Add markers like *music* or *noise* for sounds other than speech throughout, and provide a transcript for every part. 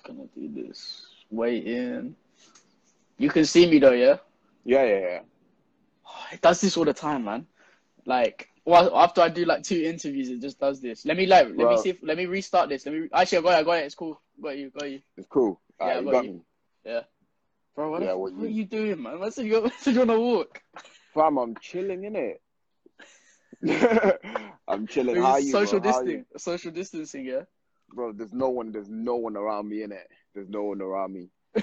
Don't tell he's gonna do this. Wait in. You can see me though, yeah. Yeah, yeah, yeah. *sighs* It does this all the time, man. Like, well, after I do like two interviews, it just does this. Let me like, let me see. If, let me restart this. Let me. Actually, I got it. I got it. It's cool. Got you. Got you. It's cool. Yeah, I you got got you. me. Bro, what, Yeah, what what, are you- you doing, man? What's you, *laughs* what's you on a walk? Fam, I'm chilling in it. *laughs* *laughs* I'm chilling. How are you, social bro? You? distancing. Social distancing, yeah. Bro, there's no one. There's no one around me in it. There's no one around me. *laughs*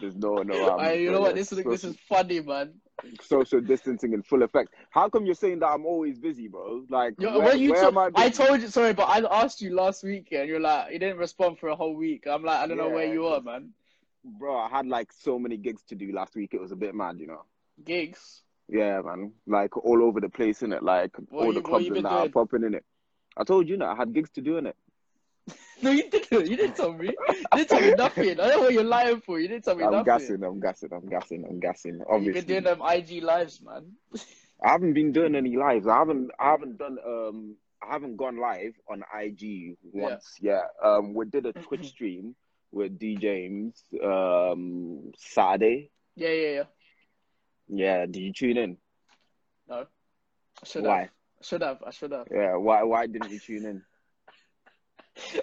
There's no one around me. You know what? This is this is funny, man. social distancing in full effect. How come you're saying that I'm always busy, bro? Like, Yo, where, you where to- am I? I told you, sorry, but I asked you last week, and you're like, you didn't respond for a whole week. I'm like, I don't know where you are, man. bro, I had like so many gigs to do last week. It was a bit mad, you know. Gigs. Yeah, man. Like all over the place in it. Like What all you- the clubs and that are popping in it. I told you, that I had gigs to do in it. *laughs* No, you didn't. You didn't tell me. You didn't tell me nothing. I don't know what you're lying for. You didn't tell me nothing. I'm nothing. gassing. I'm gassing. I'm gassing. I'm gassing. Obviously, you've been doing them IG lives, man. *laughs* I haven't been doing any lives. I haven't. I haven't done. Um, I haven't gone live on IG once. Yeah. Um, we did a *laughs* Twitch stream with D James. Um, Saturday. Yeah, yeah, yeah. Yeah. Did you tune in? No. I should Why? have. I should have. I should have. Yeah. Why? Why didn't you tune in?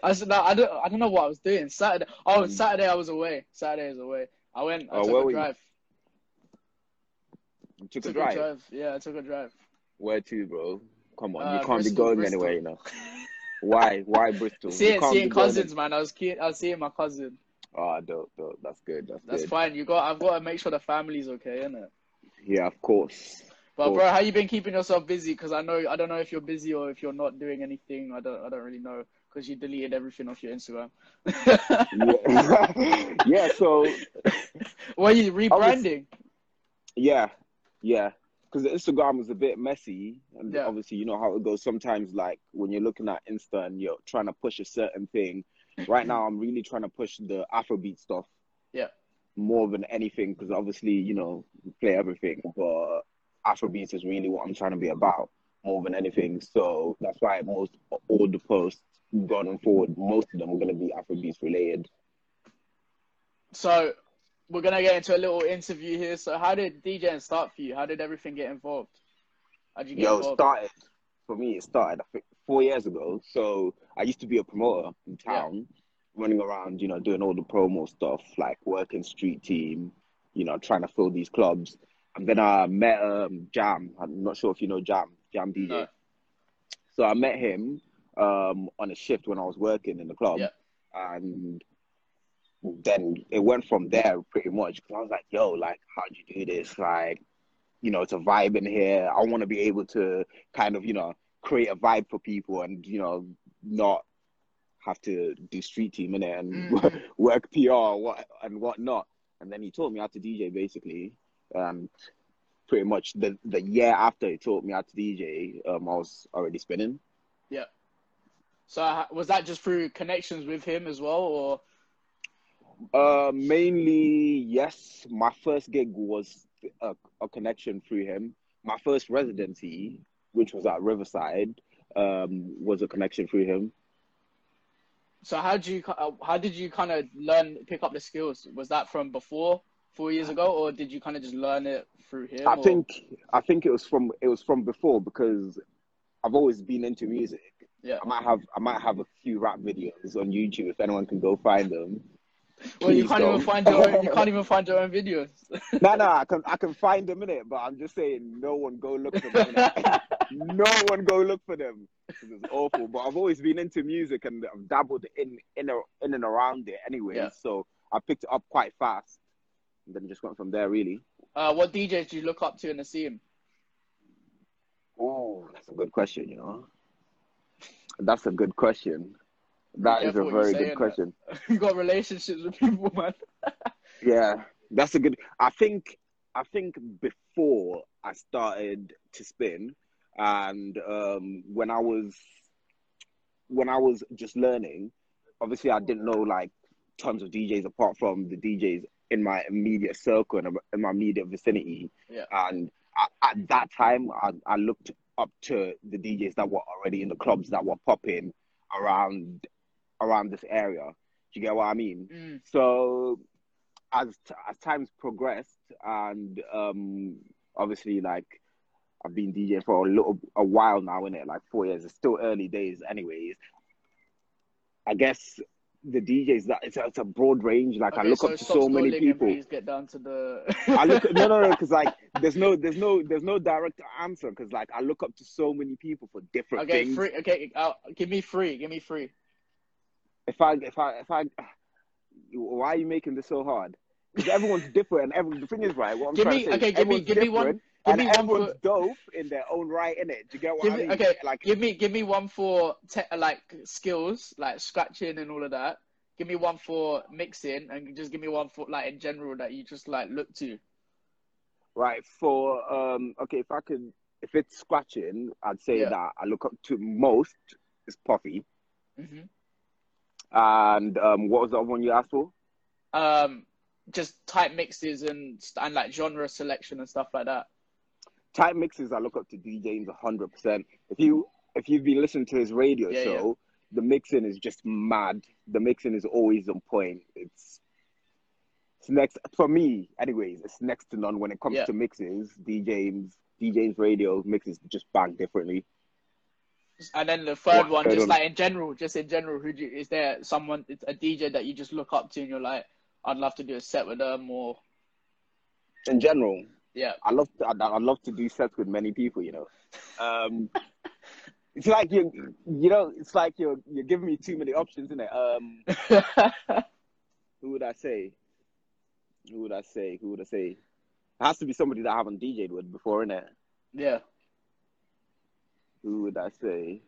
I said, No, I don't. I don't know what I was doing. Saturday. Oh, Mm. Saturday I was away. Saturday I was away. I went. I Oh, took a were you? drive. You took, Took a drive. Yeah, I took a drive. Where to, bro? Come on, Uh, you can't Bristol, be going Bristol. anywhere, you know. *laughs* Why? Why Bristol? You Seeing, cousins, man. I was keen, I was seeing my cousin. Oh, dope, dope. That's good. That's, That's good. fine. You got. I've got to make sure the family's okay, innit? Yeah, of course. But Cool. bro, how you been keeping yourself busy? Because I know I don't know if you're busy or if you're not doing anything. I don't I don't really know because you deleted everything off your Instagram. *laughs* *laughs* Yeah. yeah. So Were you rebranding? yeah, yeah. Because the Instagram was a bit messy, and Yeah. obviously you know how it goes. Sometimes, like when you're looking at Insta and you're trying to push a certain thing. Right now, I'm really trying to push the Afrobeat stuff. Yeah. More than anything, because obviously you know we play everything, but Afrobeat is really what I'm trying to be about more than anything. So that's why most all the posts going forward, most of them are going to be Afrobeats related. So we're gonna get into a little interview here. So how did DJing start for you? How did everything get involved? How did you get Yo, involved? started for me. It started I think four years ago. So I used to be a promoter in town, running around, you know, doing all the promo stuff, like working street team, you know, trying to fill these clubs. And then I met um, Jam. I'm not sure if you know Jam, Jam DJ. No. So I met him um, on a shift when I was working in the club, Yeah. and then it went from there pretty much. Because I was like, "Yo, like, how do you do this? Like, you know, it's a vibe in here. I want to be able to kind of, you know, create a vibe for people, and you know, not have to do street team in it and Mhm. *laughs* work PR what and whatnot." And then he taught me how to DJ basically, and pretty much the the year after he taught me how to DJ, um, I was already spinning. So was that just through connections with him as well, or Uh, mainly, yes. My first gig was a, a connection through him. My first residency, which was at Riverside, um, was a connection through him. so how did you uh, how did you kind of learn pick up the skills? Was that from before four years ago, or did you kind of just learn it through him? I or- think I think it was from it was from before because I've always been into music. Yeah. I might have I might have a few rap videos on YouTube if anyone can go find them. Well, you can't even don't. find your own, you can't *laughs* even find your own videos. no, no, I can I can find them in it, but I'm just saying, no one go look for them. *laughs* no one go look for them. 'cause It's awful. But I've always been into music and I've dabbled in in in and around it anyway. Yeah. So I picked it up quite fast, and then just went from there. Really. uh, what DJs do you look up to in the scene? Oh, that's a good question. You know, that's a good question. That is a careful what you're very good question. *laughs* you got relationships with people, man. *laughs* Yeah, that's a good. I think I think before I started to spin, and um, when I was when I was just learning, obviously I didn't know like tons of DJs apart from the DJs in my immediate circle and in my immediate vicinity. Yeah. And I, at that time, I, I looked up to the DJs that were already in the clubs that were popping around around this area. Do you get what I mean? Mm. So as as times progressed, and um, obviously like I've been DJing for a little a while now, in it like four years. It's still early days, anyways. I guess the DJs that it's, it's a broad range. Like I Okay, look up to so many people. Get down to the. I look *laughs* no no no because like there's no there's no there's no direct answer because like I look up to so many people for different okay, things. free. Okay, uh, give me free. Give me free. If I if I if I why are you making this so hard? Because everyone's different and every the thing is right. What I'm Give trying me- to say, okay, is give me- give me one- give and me one for- dope in their own right. In it, do you get what Give I me, mean? okay, like give me give me one for te- like skills, like scratching and all of that. Give me one for mixing, and just give me one for like in general that you just like look to. right for um okay if I could if it's scratching, I'd say Yeah. that I look up to most is Puffy hmm and um what was the other one you asked for? Um, just type mixes and and like genre selection and stuff like that. Type mixes, I look up to D James hundred percent. If you mm-hmm. if you've been listening to his radio Yeah, show, the mixing is just mad. The mixing is always on point. It's it's next for me, anyways. It's next to none when it comes Yeah. to mixes. D James, D James radio mixes just bang differently. And then the third one, just like in general, just in general, who do you, is there someone a DJ that you just look up to and you're like, I'd love to do a set with them or In general, yeah. I love to, I, I love to do sets with many people. You know, um, *laughs* it's like you you know it's like you're you're giving me too many options in it. Um, *laughs* who would I say? Who would I say? Who would I say? It has to be somebody that I haven't DJed with before, innit? yeah. Who would I say?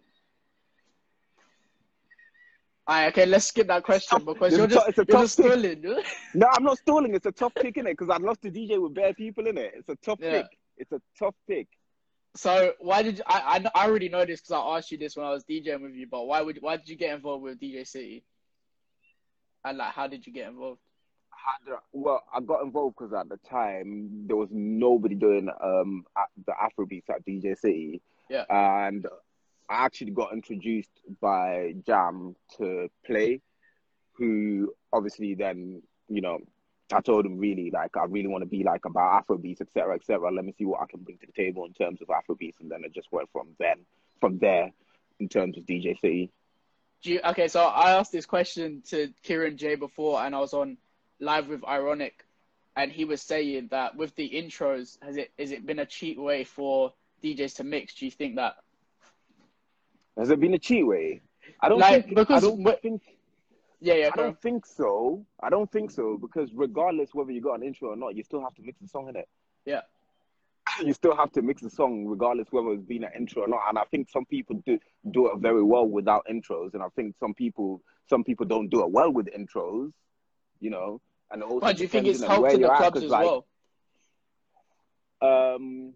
Alright, okay, let's skip that question because It's you're just it's a you're just stalling. *laughs* No, I'm not stalling. It's a tough pick, innit? Because I'd love to DJ with bare people, in it. It's a tough Yeah. pick. It's a tough pick. So why did you, I, I I already know this because I asked you this when I was DJing with you, but why would why did you get involved with DJ City? And like, how did you get involved? Had- Well, I got involved because at the time there was nobody doing um the Afrobeats at DJ City. Yeah. And I actually got introduced by Jam to play, who obviously then, you know, I told him really like I really want to be like about Afrobeats, etc., etc. Let me see what I can bring to the table in terms of Afrobeats, and then it just went from then from there in terms of DJ City. You, okay, so I asked this question to Kieran J before, and I was on live with Ironic, and he was saying that with the intros, has it has it been a cheap way for DJs to mix? Do you think that? Has it been a cheat way? I don't Like, think. because I don't wh- think. Yeah, yeah, I don't think so. I don't think so because regardless whether you got an intro or not, you still have to mix the song in it. Yeah. *laughs* You still have to mix the song regardless whether it's been an intro or not. And I think some people do do it very well without intros, and I think some people some people don't do it well with intros. You know, and also But do you think it's helped in the clubs as like, well? Um,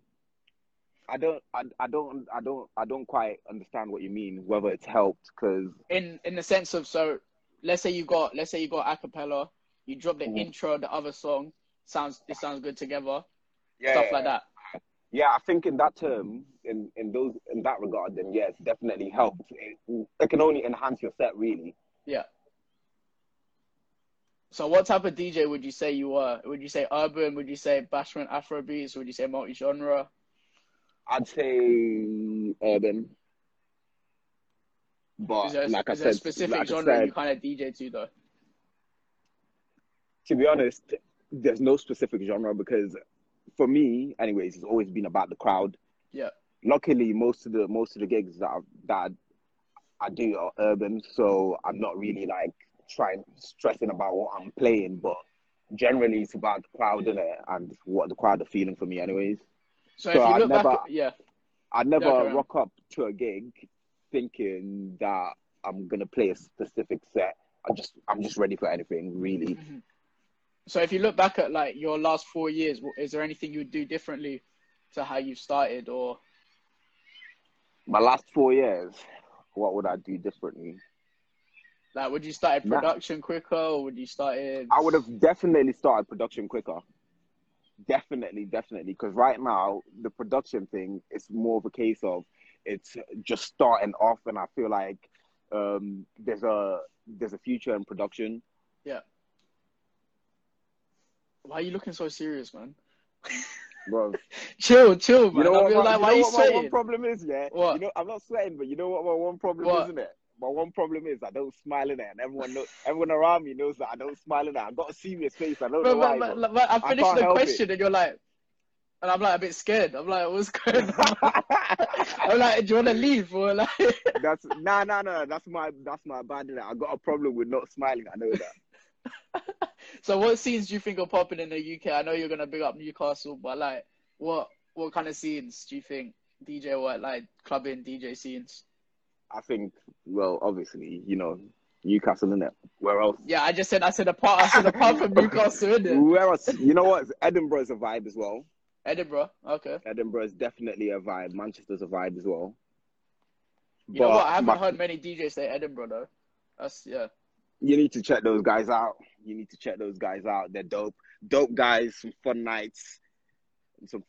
I don't, I, I don't, I don't, I don't quite understand what you mean. Whether it's helped because In in the sense of so, let's say you got let's say you got acapella, you drop the Mhm. intro, the other song sounds it sounds good together, yeah, stuff like that. Yeah, I think in that term, in in those in that regard, then yes, definitely helps. It, it can only enhance your set, really. Yeah. So what type of DJ would you say you were? Would you say urban? Would you say bashment Afrobeats? Would you say multi-genre? I'd say urban, but Is there, like I is a said, specific like genre said, you kind of DJ to though? to be honest, there's no specific genre because for me, anyways, it's always been about the crowd. Yeah. Luckily, most of the most of the gigs that I, that I do are urban, so I'm not really like trying stressing about what I'm playing, but generally it's about the crowd in it and what the crowd are feeling for me, anyways. So, So if you I'd look never- at, yeah, I never Yeah, rock up to a gig thinking that I'm gonna play a specific set. I just I'm just ready for anything, really. Mhm. So if you look back at like your last four years, is there anything you would do differently to how you started, or My last four years, what would I do differently? like would you started Nah. production quicker, or would you started? I would have definitely started production quicker. Definitely, definitely. Because right now, the production thing is more of a case of it's just starting off, and I feel like Um, there's a there's a future in production. Yeah. Why are you looking so serious, man? Bro, *laughs* chill, chill, man. you know what, my, like, you why know you what my one problem is, yeah? What? You know, I'm not sweating, but you know what my one problem What? is, isn't it? My one problem is I don't smile in it, and everyone knows, everyone around me knows that I don't smile in it. I've got a serious face. I don't know But, why. but, but, but I finished can't the help it. question and you're like, and I'm like a bit scared. I'm like, what's going *laughs* on? I'm like, do you want to leave or like? *laughs* that's nah, nah, nah. That's my that's my bad. I got a problem with not smiling. I know that. *laughs* so what scenes do you think are popping in the UK? I know you're gonna big up Newcastle, but like, what what kind of scenes do you think DJ what like clubbing DJ scenes? I think, well, obviously, you know, Newcastle in it. Where else? Yeah, I just said I said apart I said apart from *laughs* Newcastle, innit? Where else? You know what? Edinburgh is a vibe as well. Edinburgh. Okay. Edinburgh is definitely a vibe. Manchester's a vibe as well. You know what? I haven't my- heard many DJs say Edinburgh though. That's yeah. you need to check those guys out. You need to check those guys out. They're dope. Dope guys, some fun nights, some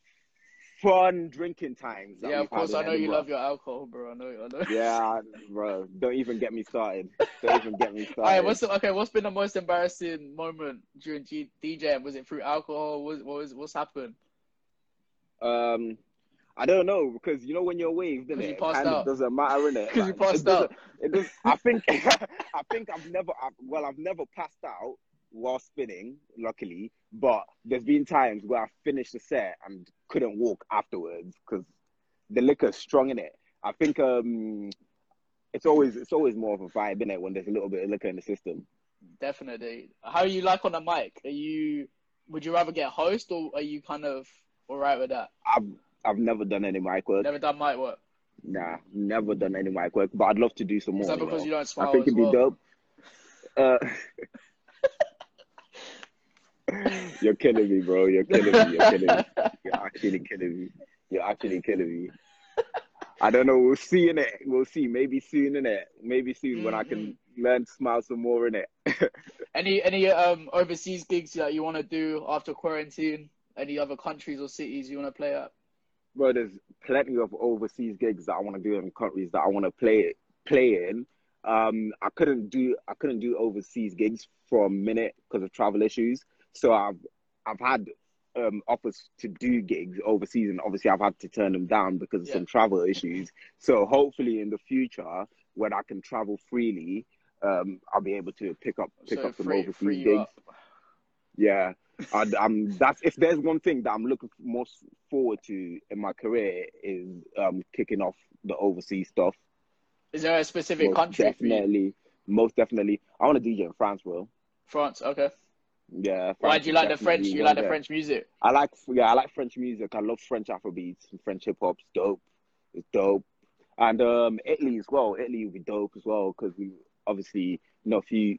fun drinking times. Yeah, of course I know you love your alcohol, bro. I know I know. Yeah, *laughs* bro. Don't even get me started. Don't even get me started. Alright, what's the, okay? What's been the most embarrassing moment during G- DJ? Was it through alcohol? Was what was what's happened? Um, I don't know because you know when you're waved, you It kind of doesn't matter, innit? *laughs* 'Cause you Like, passed it out. It does. I think. *laughs* I think I've never. I've, well, I've never passed out while spinning, luckily. But there's been times where I finished the set and couldn't walk afterwards because the liquor's strong in it. I think um, it's always it's always more of a vibe in it when there's a little bit of liquor in the system. Definitely. How are you like on the mic? Are you? Would you rather get host or are you kind of alright with that? I've I've never done any mic work. Never done mic work. Nah, never done any mic work, but I'd love to do some more. Is that you because know? you don't smile I think it'd be dope. Uh, *laughs* *laughs* you're killing me, bro. You're killing me. You're killing *laughs* me. You're actually killing me. You're actually killing me. I don't know. We'll see in it. We'll see. Maybe soon in it. Maybe soon when I can learn to smile some more in it. *laughs* Any any um overseas gigs that you want to do after quarantine? Any other countries or cities you want to play at? bro, there's plenty of overseas gigs that I want to do in countries that I want to play play in. Um, I couldn't do I couldn't do overseas gigs for a minute because of travel issues. So I've I've had um, offers to do gigs overseas, and obviously I've had to turn them down because of Yeah. some travel issues. So hopefully in the future, when I can travel freely, um, I'll be able to pick up pick so up some free, overseas free gigs. up. Yeah, I, I'm. That's if there's one thing that I'm looking most forward to in my career is um kicking off the overseas stuff. Is there a specific Most country definitely, most definitely. I want to DJ in France, bro. France. Okay. Yeah. Why do you like the French? You like the. French music? I like yeah, I like French music. I love French Afrobeats and French hip hop's dope. It's dope. And um Italy as well. Italy would be dope as well because we obviously know a few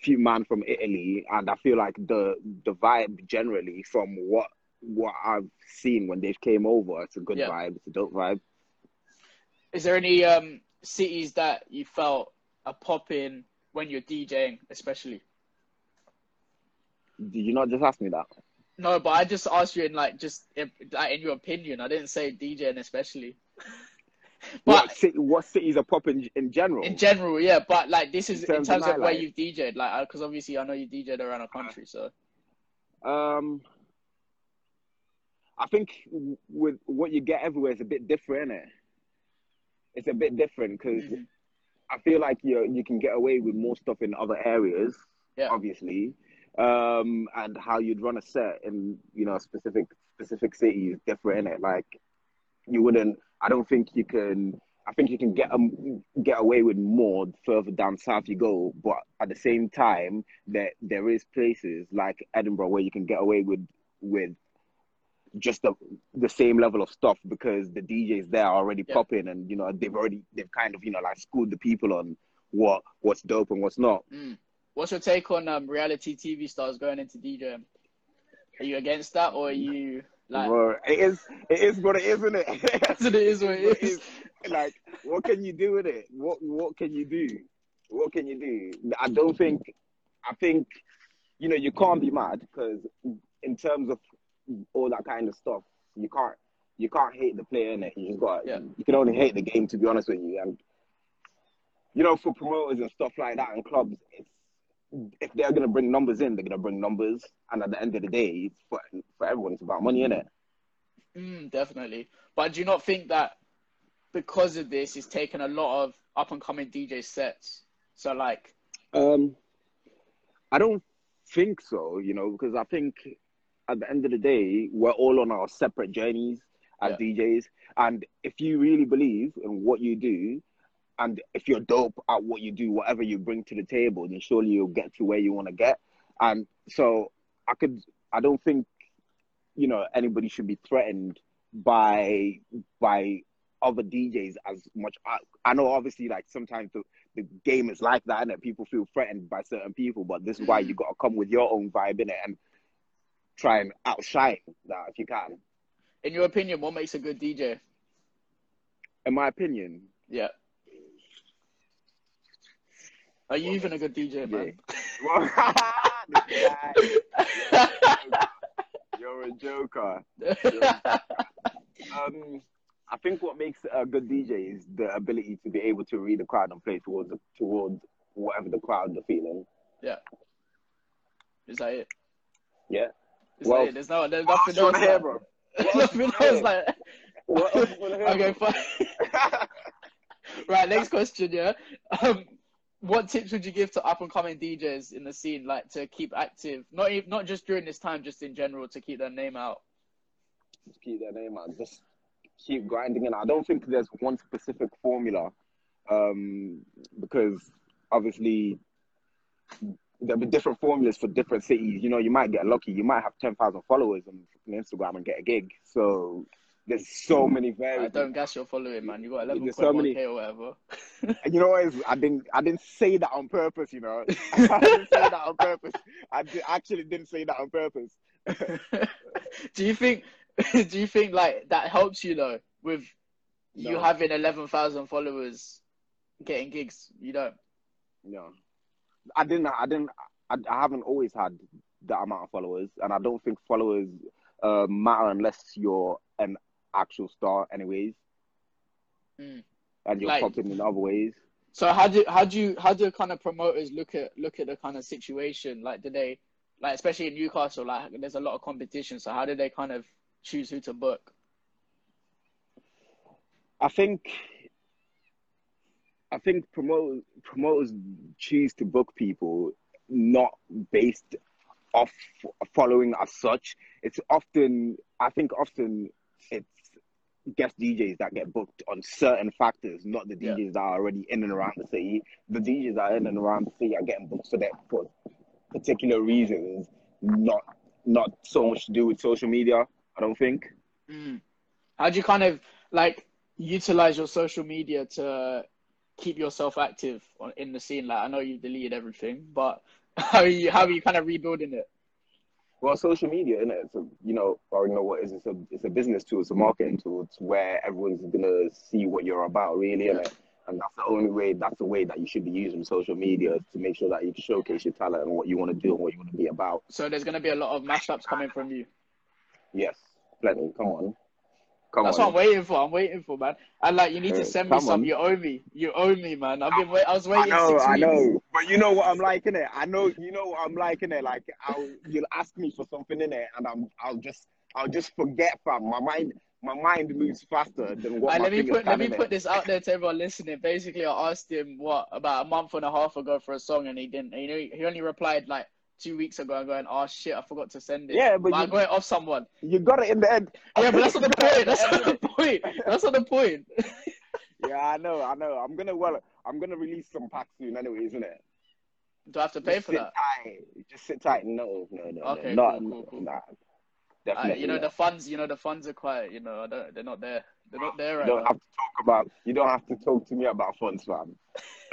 few man from Italy and I feel like the the vibe generally from what what I've seen when they came over, it's a good Yeah. vibe, it's a dope vibe. Is there any um cities that you felt are popping when you're DJing, especially? Did you not just ask me that? No, but I just asked you in like just in, like in your opinion. I didn't say DJ and especially. *laughs* what but city, what cities are popping in general? in general, yeah. But like this is In in terms terms of of where you've DJed, like because obviously I know you DJed around the country, so Um, I think with what you get everywhere is a bit different, is It's a bit different because Mhm. I feel like you you can get away with more stuff in other areas, Yeah. obviously. Um, and how you'd run a set in you know specific specific city is different, in it. Like you wouldn't. I don't think you can. I think you can get um, get away with more further down south you go, but at the same time, there there is places like Edinburgh where you can get away with with just the the same level of stuff because the DJs there are already Yeah. popping and you know they've already they've kind of you know like schooled the people on what what's dope and what's not. mm. What's your take on um, reality TV stars going into DJing? Are you against that, or are you like? Bro, it is it is what it is, isn't it? *laughs* It is. What it is. like what can you do with it? What what can you do? What can you do? I don't think I think you know you can't be mad because in terms of all that kind of stuff, you can't you can't hate the player in it. You just got Yeah. you can only hate the game to be honest with you. And you know, for promoters and stuff like that and clubs, it's if they're gonna bring numbers in, they're gonna bring numbers, and at the end of the day, for for everyone, it's about money, innit? Mm, definitely. But do you not think that because of this, it's taken a lot of up and coming DJ sets? So like, Um, I don't think so, you know, because I think at the end of the day, we're all on our separate journeys as DJs. And if you really believe in what you do, and if you're dope at what you do, whatever you bring to the table, then surely you'll get to where you want to get. And so I could, I don't think, you know, anybody should be threatened by by other DJs as much. I, I know obviously like sometimes the, the game is like that and that people feel threatened by certain people, but this is why you mm. got to come with your own vibe in it and try and outshine that if you can. in your opinion, what makes a good DJ? In my opinion, Yeah. Are you even a good DJ, man? *laughs* *laughs* You're a joker. Um, I think what makes a good DJ is the ability to be able to read the crowd and play towards the, towards whatever the crowd are feeling. Yeah. Is that it? Yeah. Is Well, that it? There's no, there's else *laughs* nothing else. wanna bro? What else you nothing else like. What else okay, fine. right, next question, yeah. Um, what tips would you give to up and coming DJs in the scene, like to keep active, not even, not just during this time, just in general, to keep their name out? Just keep their name out. Just keep grinding and I don't think there's one specific formula, um, because obviously there'll be different formulas for different cities. You know, you might get lucky. You might have ten thousand followers on Instagram and get a gig. So there's so many I don't gas your following, man. You got There's so 11.1k many- or whatever. *laughs* And you know what? Is, I didn't. I didn't say that on purpose. You know, *laughs* I didn't say that on purpose. I di- actually didn't say that on purpose. *laughs* do you think? Do you think like that helps you though with you having eleven thousand followers, getting gigs? You don't. No, I didn't. I didn't. I, I haven't always had that amount of followers, and I don't think followers uh, matter unless you're an actual star, anyways. Mm. And you're Like- popping in other ways. So how do how do you how do kind of promoters look at look at the kind of situation? Like, do they like especially in Newcastle? Like, there's a lot of competition. So how do they kind of choose who to book? I think. I think promoters promoters choose to book people not based off following as such. It's often, I think, often guest DJs that get booked on certain factors, not the Yeah. DJs that are already in and around the city. The DJs that are in and around the city are getting booked for that for particular reasons, not not so much to do with social media. I don't think. Mm. How do you kind of like utilize your social media to keep yourself active in the scene? Like, I know you've deleted everything, but *laughs* how are you how are you kind of rebuilding it? Well, social media, innit? It's a, you know, or you know what is it's a it's a business tool, it's a marketing tool. It's where everyone's gonna see what you're about, really, innit? And that's the only way. That's the way that you should be using social media to make sure that you showcase your talent and what you want to do and what you want to be about. So there's gonna be a lot of mashups coming from you. Yes, plenty. Come on, come That's on. what I'm waiting for. I'm waiting for, man. And like, you need to send me come some. on. You owe me. You owe me, man. I've been wait. I was I waiting know, six I weeks. know, but you know what I'm like in it. I know, you know what I'm like in it. Like, I'll, you'll ask me for something in it, and I'm, I'll just, I'll just forget, fam. My mind, my mind moves faster than what Alright, my let me fingers put let me innit? put this out there to everyone listening. Basically, I asked him what about a month and a half ago for a song, and he didn't. You know, he only replied like two weeks ago, I'm going, "Oh shit, I forgot to send it." Yeah, but I you- got it off someone. You got it in the end. Yeah, but that's not the point. That's not the *laughs* point. That's not the point. Yeah, I know, I know. I'm gonna well, I'm gonna release some packs soon, anyway, isn't it? Do I have to pay Just for that? Tight. Just sit tight. No, no, no, Okay, no, cool, not, cool, cool. Nah, Uh, you know not. the funds. You know the funds are quite. You know, I don't. They're not there. They're not there You right don't now. have to talk about. You don't have to talk to me about funds, fam. *laughs*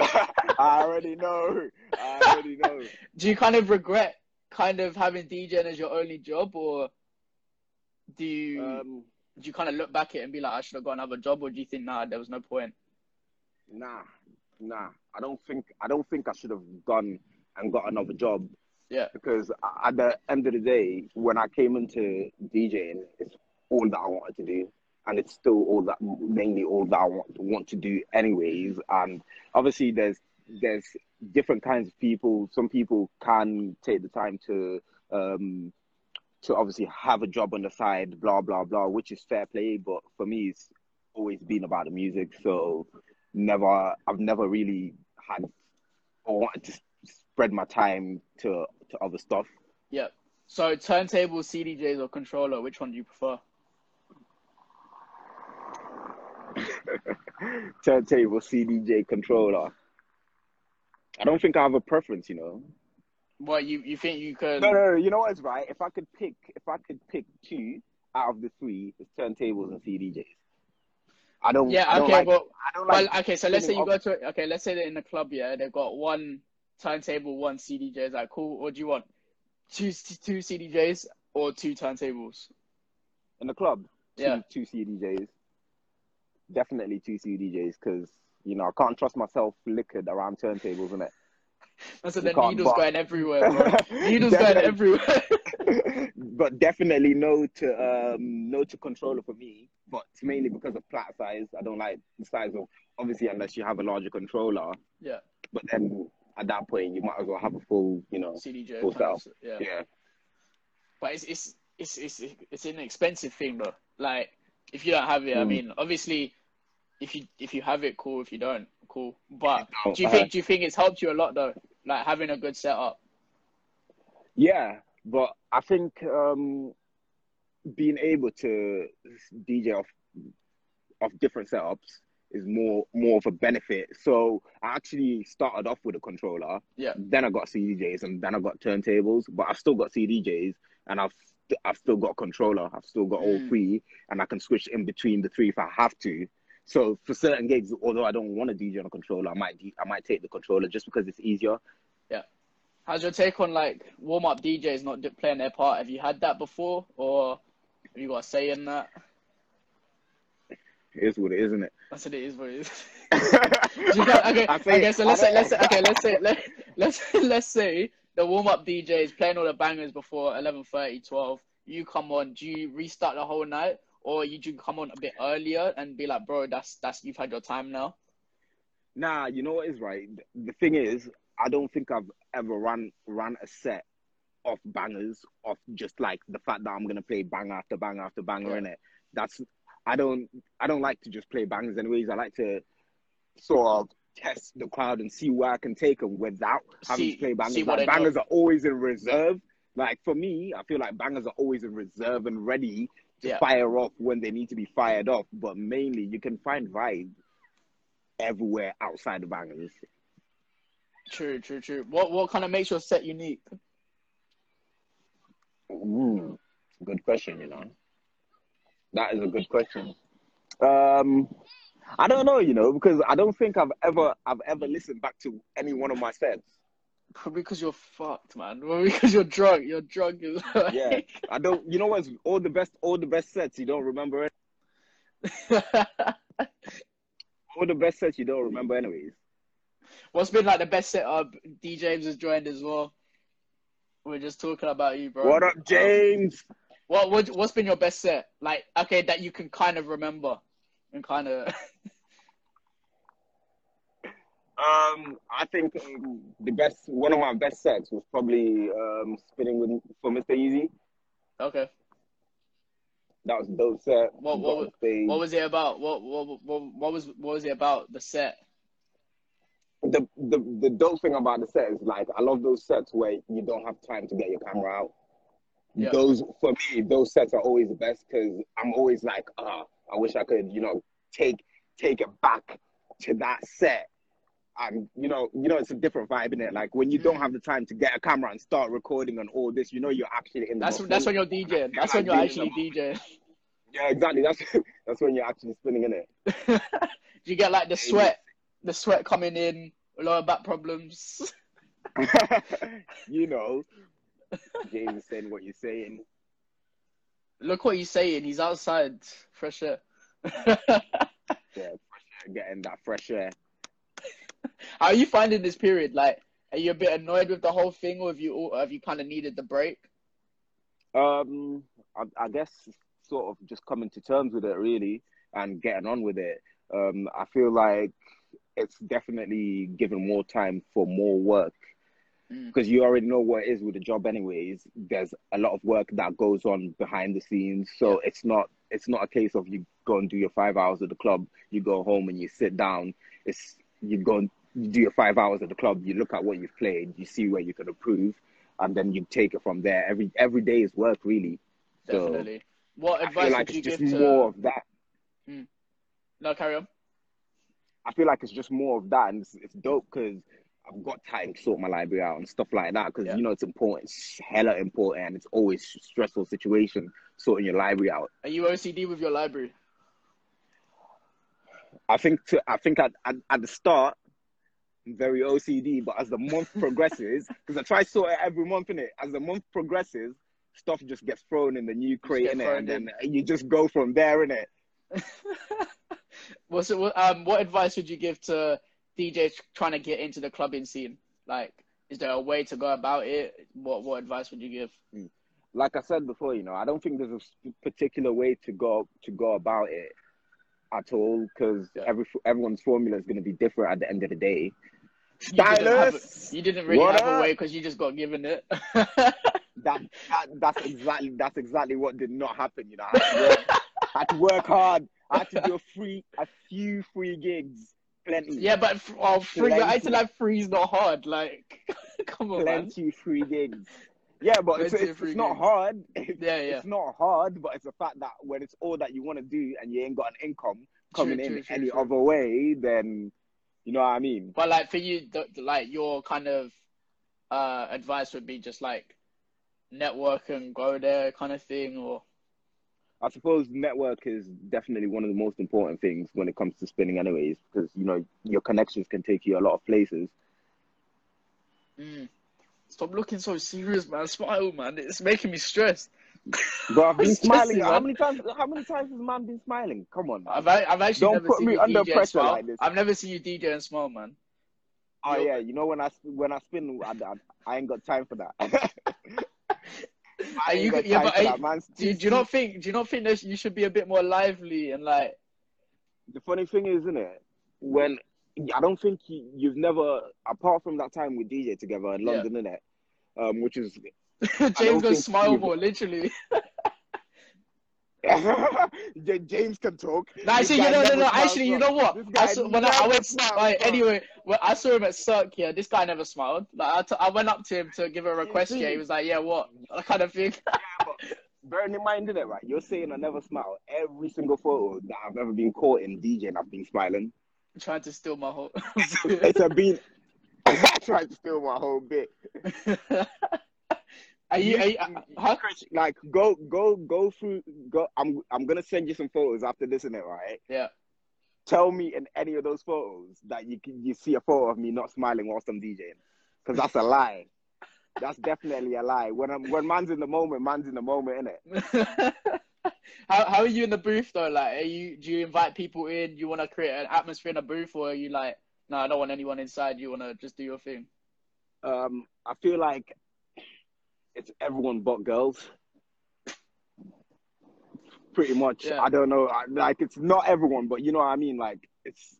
I already know. I already know. *laughs* Do you kind of regret kind of having DJing as your only job, or do you Um, do you kind of look back at it and be like, I should have got another job, or do you think, nah, there was no point? nah, nah. I don't think. I don't think I should have gone and got another job. Yeah. Because at the end of the day, when I came into DJing, it's all that I wanted to do. And it's still all that mainly all that I want, want to do anyways. And obviously, there's there's different kinds of people. Some people can take the time to um, to obviously have a job on the side, blah blah blah, which is fair play. But for me, it's always been about the music. So never, I've never really had or wanted to spread my time to to other stuff. Yeah. So turntable, CDJs, or controller, which one do you prefer? *laughs* turntable, CDJ, controller. I don't think I have a preference, you know. What you you think you could? No, no, no. You know what's right? If I could pick, if I could pick two out of the three, it's turntables and CDJs. I don't. Yeah. I don't okay. like, well, I don't well, like. okay. So let's say you go to okay. Let's say they're in a club. Yeah, they've got one turntable, one CDJ. Is that cool? What do you want two two CDJs or two turntables? in the club. Two, Yeah. two CDJs. Definitely two CDJs because you know I can't trust myself liquored around turntables, innit? That's so You the can't needles buy- going everywhere, bro. *laughs* needles going everywhere. *laughs* but definitely no to um no to controller for me. But it's mainly because of plat size. I don't like the size of obviously unless you have a larger controller. yeah. But then at that point you might as well have a full, you know, CDJ. Full style. yeah. yeah. But it's it's it's it's it's an expensive thing though. Like if you don't have it, I Mm. mean, obviously, if you if you have it, cool. If you don't, cool. But do you uh, think do you think it's helped you a lot though? Like having a good setup. Yeah, but I think um, being able to DJ off of different setups is more more of a benefit. So I actually started off with a controller. Yeah. Then I got CDJs and then I got turntables, but I've still got CDJs and I've I've still got a controller. I've still got all Mm. three, and I can switch in between the three if I have to. So for certain gigs, although I don't want to DJ on a controller, I might D- I might take the controller just because it's easier. Yeah. How's your take on like warm up DJs not playing their part? Have you had that before, or have you got a say in that? It is what it is, isn't it? I said it is what it is. *laughs* *laughs* Okay, I okay. So let's say, let's say, okay, let's say, let, *laughs* let's let's say the warm up DJ is playing all the bangers before 11:30, 12. You come on. Do you restart the whole night, or you do come on a bit earlier and be like, bro, that's that's you've had your time now. Nah, you know what is right. The thing is, I don't think I've ever run run a set of bangers of just like the fact that I'm gonna play bang after bang after banger Yeah. in it. That's I don't I don't like to just play bangers anyways. I like to sort of test the crowd and see where I can take them without having See- to play bangers. Like, bangers are always in reserve. Like for me, I feel like bangers are always in reserve and ready to Yeah. fire off when they need to be fired off. But mainly, you can find vibe everywhere outside the bangers. True, true, true. What what kind of makes your set unique? Mm, good question, you know. That is a good question. Um, I don't know, you know, because I don't think I've ever I've ever listened back to any one of my sets. Probably because you're fucked, man. Probably because you're drunk. You're drunk. Is *laughs* like... Yeah, I don't. You know what's all the best all the best sets you don't remember it. *laughs* All the best sets you don't remember anyways. What's been like the best setup? D James has joined as well. We're just talking about you, bro. What up, um, James? What what what's been your best set? Like okay, that you can kind of remember and kind of Um, I think um, the best one of my best sets was probably um spinning with for Mr. Easy. okay. That was a dope set. What- what was- What was it about? What what what, what was what was it about the set? the, the the dope thing about the set is like I love those sets where you don't have time to get your camera out. Yeah. Those for me, those sets are always the best because I'm always like, ah, I wish I could, you know, take take it back to that set. And you know, you know, it's a different vibe in it. Like when you don't Mm. have the time to get a camera and start recording and all this, you know, you're actually in the. That's that's when you're DJing. That's when you're actually DJing. Yeah, exactly. That's *laughs* that's when you're actually spinning in it. *laughs* you get like the sweat, the sweat coming in, lower back problems. *laughs* you know, James is saying what you're saying. Look what he's saying. He's outside, fresh air. Yeah, fresh air, getting that fresh air. *laughs* How are you finding this period? Like, are you a bit annoyed with the whole thing, or have you have you kind of needed the break? Um, I, I guess sort of just coming to terms with it really and getting on with it. Um, I feel like it's definitely given more time for more work because mm. you already know what it is with the job anyways. There's a lot of work that goes on behind the scenes. So yeah. it's not it's not a case of you go and do your five hours at the club you go home and you sit down. It's you go and you do your five hours at the club you look at what you've played you see where you can improve and then you take it from there. Every every day is work really. Definitely. So what advice like would you give to more of that. Mm. no carry on. I feel like it's just more of that, and it's, it's dope because I've got time to sort my library out and stuff like that. Because yeah. you know it's important, it's hella important, and it's always stressful situation sorting your library out. Are you OCD with your library? I think to, I think at, at, at the start I'm very OCD, but as the month *laughs* progresses, because I try to sort it every month in it, as the month progresses, stuff just gets thrown in the new crate in it, and then you just go from there in it. *laughs* What's it, um, what advice would you give to DJs trying to get into the clubbing scene? Like, is there a way to go about it? What what advice would you give? Hmm. Like I said before, you know, I don't think there's a particular way to go to go about it at all because yeah. every everyone's formula is going to be different at the end of the day. Stylus, you didn't, really have a way because you just got given it. *laughs* that, that that's exactly that's exactly what did not happen. You know, I had to work, I had to work hard I had to do a free, a few free gigs. Plenty. Yeah, but oh, free. Plenty. I said that free is not hard. Like, *laughs* come on, Plenty man. free gigs. Yeah, but it's, it's, it's not hard. *laughs* yeah, yeah. It's not hard, but it's the fact that when it's all that you want to do and you ain't got an income coming true, in true, true, any other way, then you know what I mean. But like for you, the, like your kind of uh, advice would be just like network and go there kind of thing, or I suppose network is definitely one of the most important things when it comes to spinning, anyways, because you know your connections can take you a lot of places. Mm. Stop looking so serious, man. Smile, man. It's making me stressed. *laughs* But I've been *laughs* smiling. How many times? How many times has man been smiling? Come on. Man. I've I've actually don't never put seen me under DJ pressure smile. like this. I've never seen you DJ and smile, man. Oh yeah, you know when I when I spin, I, I, I ain't got time for that. *laughs* Are you, yeah, but that, do, do, you not think? Do you not think that you should be a bit more lively and like? The funny thing is, isn't it? When I don't think you, have never, apart from that time we DJ together in London, yeah. innit? Um, which is *laughs* James goes smile more, literally. *laughs* *laughs* James can talk. No, actually, you know, no, no, actually, you know what? I saw, when I, I went, like, anyway, when I saw him at Cirque, yeah, this guy never smiled. Like, I, t- I went up to him to give a request, yeah, he was like, yeah, what? That kind of thing. *laughs* yeah, bearing in mind, it, right? You're saying I never smile. Every single photo that I've ever been caught in DJing, I've been smiling. i *laughs* trying to steal my whole. it's a been. trying to steal my whole bit. Are you, are you huh? like go go go through go I'm I'm gonna send you some photos after this in it, right? Yeah. Tell me in any of those photos that you can you see a photo of me not smiling whilst I'm DJing. Because that's a lie. that's definitely a lie. When I'm when man's in the moment, man's in the moment, innit? *laughs* how how are you in the booth though? Like are you do you invite people in? You wanna create an atmosphere in a booth or are you like, no, I don't want anyone inside, you wanna just do your thing? Um I feel like it's everyone but girls. Pretty much. Yeah. I don't know. Like it's not everyone, but you know what I mean. Like it's.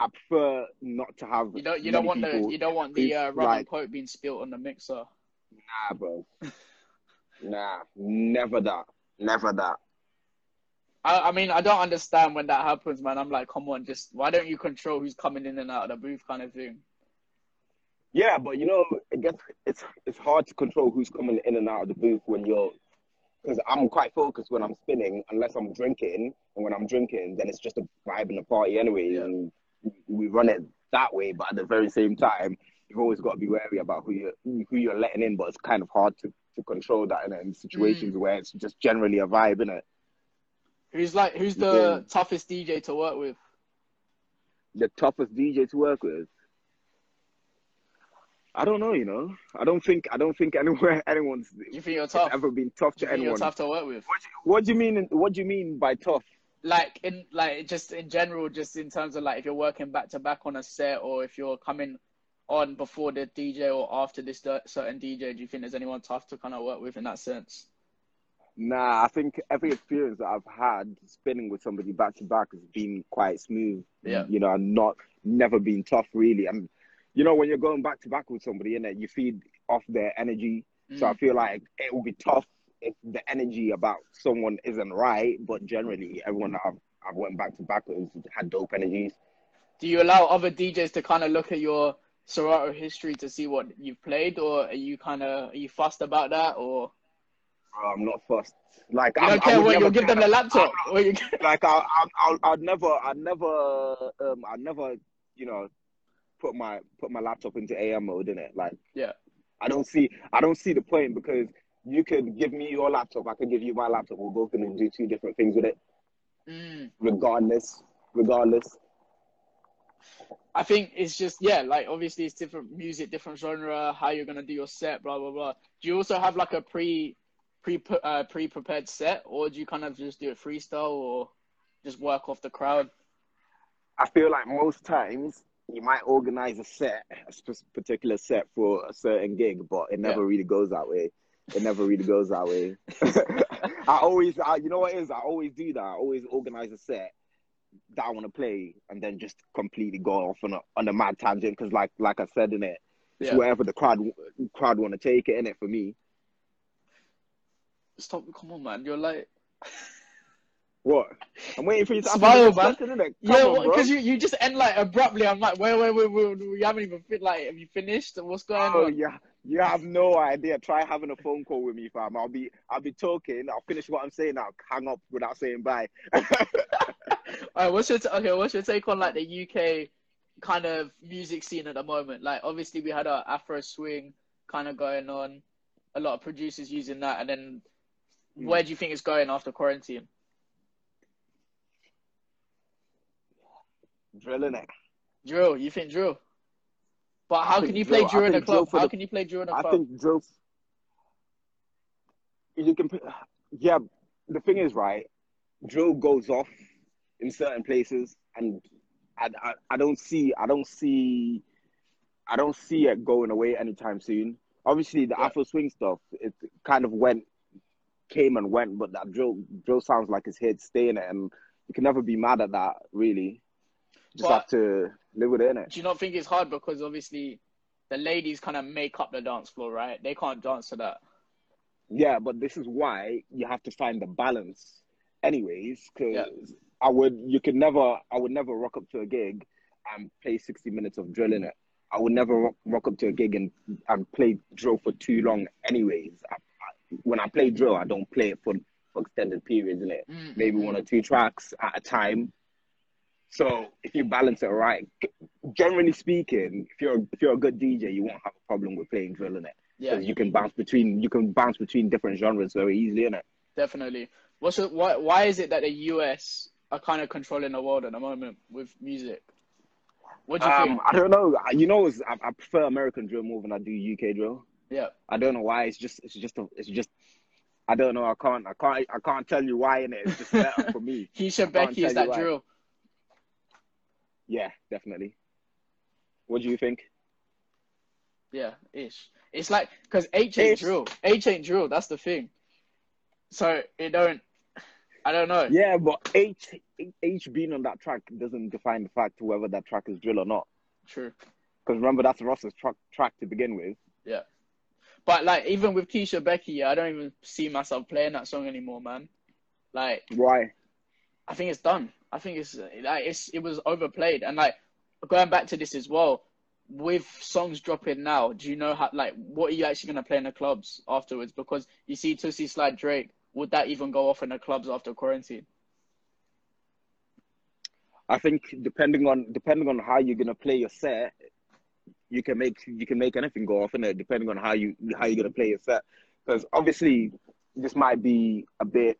I prefer not to have. You don't. You don't want the. You don't want the uh, rum like, and coke being spilt on the mixer. Nah, bro. *laughs* nah, never that. Never that. I, I mean, I don't understand when that happens, man. I'm like, come on, just why don't you control who's coming in and out of the booth, kind of thing. Yeah, but you know, I guess it's it's hard to control who's coming in and out of the booth when you're because I'm quite focused when I'm spinning, unless I'm drinking, and when I'm drinking, then it's just a vibe in the party anyway, yeah. and we run it that way. But at the very same time, you've always got to be wary about who you who you're letting in. But it's kind of hard to, to control that in, in situations mm. where it's just generally a vibe, in it. Who's like who's the yeah. toughest DJ to work with? The toughest DJ to work with. I don't know. You know, I don't think I don't think anywhere *laughs* anyone's. You think you're tough? Ever been tough to you anyone? You're tough to work with. What do, you, what do you mean? What do you mean by tough? Like in like just in general, just in terms of like if you're working back to back on a set, or if you're coming on before the DJ or after this certain DJ, do you think there's anyone tough to kind of work with in that sense? Nah, I think every experience that I've had spinning with somebody back to back has been quite smooth. Yeah. You know, and not never been tough really. And you know, when you're going back to back with somebody and you feed off their energy. So I Mm. feel like it will be tough if the energy about someone isn't right. But generally, everyone that I've, I've went back to back with had dope energies. Do you allow other DJs to kind of look at your Serato history to see what you've played, or are you kind of are you fussed about that, or Bro, I'm not fussed. Like you don't I care would what you'll give them the laptop? Or you, like I, I, I, I'd never, I'd never, um, I'd never, you know, put my put my laptop into AM mode in it. Like, Yeah. I don't see, I don't see the point because you could give me your laptop, I could give you my laptop. We're both gonna do two different things with it, Mm. regardless, regardless. I think it's just yeah, like obviously it's different music, different genre, how you're gonna do your set, blah blah blah. Do you also have like a pre pre uh, pre prepared set, or do you kind of just do it freestyle, or just work off the crowd? I feel like most times you might organize a set, a sp- particular set for a certain gig, but it never really goes that way. It never really goes that way. *laughs* *laughs* I always, I, you know what it is? I always do that. I always organize a set that I want to play, and then just completely go off on a on a mad tangent. Because, like, like I said in it, it's Yeah. wherever the crowd crowd want to take it in it for me. Stop! Come on, man. You're like *laughs* What? I'm waiting for you to Smile, man. Come yeah, because you you just end like abruptly. I'm like, wait, wait, wait, wait, we haven't even fit. Like, have you finished? What's going Oh on? yeah, you have no idea. Try having a phone call with me, fam. I'll be, I'll be talking. I'll finish what I'm saying. I'll hang up without saying bye. *laughs* All right, what's your t- okay? What's your take on like the UK kind of music scene at the moment? Like, obviously we had our Afro swing kind of going on, a lot of producers using that, and then Hmm. where do you think it's going after quarantine? Drilling it. Drill, you think drill? But how can you drill- play I drill in a club? How the- can you play drill in a I club? I think drill. You can, yeah. The thing is, right? Drill goes off in certain places, and I, I, I don't see, I don't see, I don't see it going away anytime soon. Obviously, the Yeah. Afro swing stuff, it kind of went, came and went, but that drill, drill sounds like it's here to stay in it, and you can never be mad at that. Really, just But- have to live with it, innit? Do you not think it's hard because obviously the ladies kind of make up the dance floor, right? They can't dance to that. Yeah, but this is why you have to find the balance, anyways. Because Yeah. I would, you could never, I would never rock up to a gig and play sixty minutes of drill in it. I would never rock, rock up to a gig and and play drill for too long, anyways. I, I, when I play drill, I don't play it for, for extended periods in it. Mm, Maybe one or two tracks at a time. So if you balance it right, generally speaking, if you're if you're a good DJ, you won't have a problem with playing drill in it Yeah, because you can bounce between you can bounce between different genres very easily, innit? definitely. What's your, why? Why is it that the US are kind of controlling the world at the moment with music? What do you Um, think? I don't know. I- You know, I, I prefer American drill more than I do UK drill. Yeah, I don't know why. It's just it's just a, it's just I don't know. I can't I can't I can't tell you why in it. It's just better for me. *laughs* Keisha Becky is that why. drill. Yeah, definitely. What do you think? Yeah, ish. It's like because Aitch ain't Ish. drill. Aitch ain't drill. That's the thing. So it don't. I don't know. Yeah, but Aitch Aitch being on that track doesn't define the fact whether that track is drill or not. True. Because remember, that's Ross's track track to begin with. Yeah. But like even with Keisha Becky, I don't even see myself playing that song anymore, man. Like Why? I think it's done. I think it's like it's it was overplayed and like going back to this as well. With songs dropping now, do you know how like what are you actually gonna play in the clubs afterwards? Because you see Toosie Slide Drake, would that even go off in the clubs after quarantine? I think depending on depending on how you're gonna play your set, you can make you can make anything go off in it. Depending on how you how you're gonna play your set, because obviously this might be a bit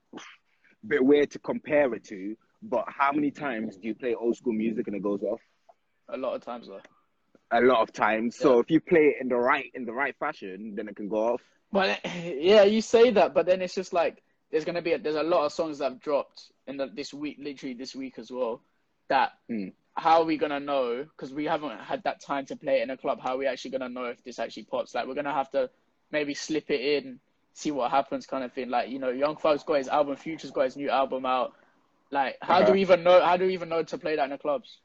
bit weird to compare it to. But how many times do you play old school music and it goes off? A lot of times though. A lot of times. So if you play it in the right in the right fashion, then it can go off. But *laughs* yeah, you say that, but then it's just like there's gonna be a, there's a lot of songs that have dropped in the, this week, literally this week as well. That Hmm. how are we gonna know? Because we haven't had that time to play it in a club. How are we actually gonna know if this actually pops? Like we're gonna have to maybe slip it in see what happens, kind of thing. Like you know, Young Thug's got his album, Future's got his new album out. Like, how do we even know? How do we even know to play that in the clubs?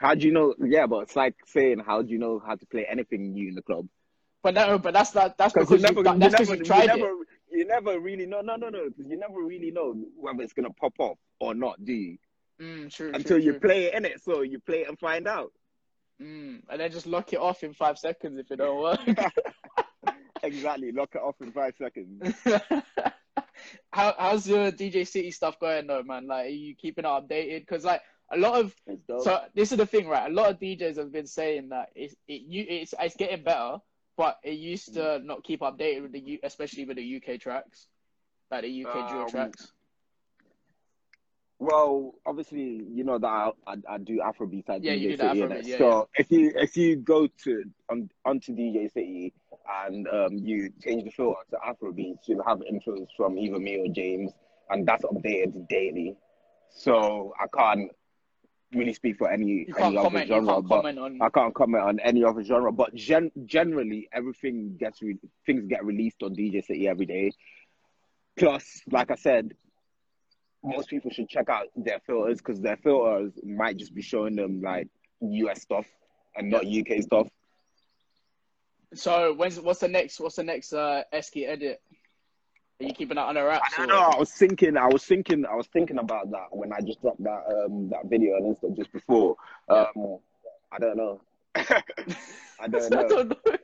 How do you know? Yeah, but it's like saying, how do you know how to play anything new in the club? But no, but that's not that's Because you you, never, that- you that's because you you tried never, it. you never really know. No, no, no. You never really know whether it's gonna pop off or not, do you? Mm, true, Until true, you true. play it in it. So you play it and find out. Mm, and then just lock it off in five seconds if it don't work. *laughs* exactly. Lock it off in five seconds. *laughs* How how's your DJ City stuff going though, man? Like, are you keeping it updated? Because like a lot of so this is the thing, right? A lot of DJs have been saying that it's it you it's it's getting better, but it used to not keep updated with the U, especially with the UK tracks, like the UK drill Um, tracks. Well, obviously, you know that I, I, I do Afrobeat at Yeah, DJ you do City, Afrobeat, yeah, so if you if you go to on onto DJ City and um, you change the filter to Afrobeat, you'll have intros from either me or James, and that's updated daily. So I can't really speak for any any other comment. Genre, but on. I can't comment on any other genre. But gen- generally, everything gets re- things get released on DJ City every day. Plus, like I said, most people should check out their filters because their filters might just be showing them like US stuff and not UK stuff. So when's what's the next what's the next uh Esky edit? Are you keeping that under wraps? I don't know. I was thinking. I was thinking. I was thinking about that when I just dropped that um that video on Insta just before. Um, I don't know. *laughs* I don't *laughs* I know. don't know.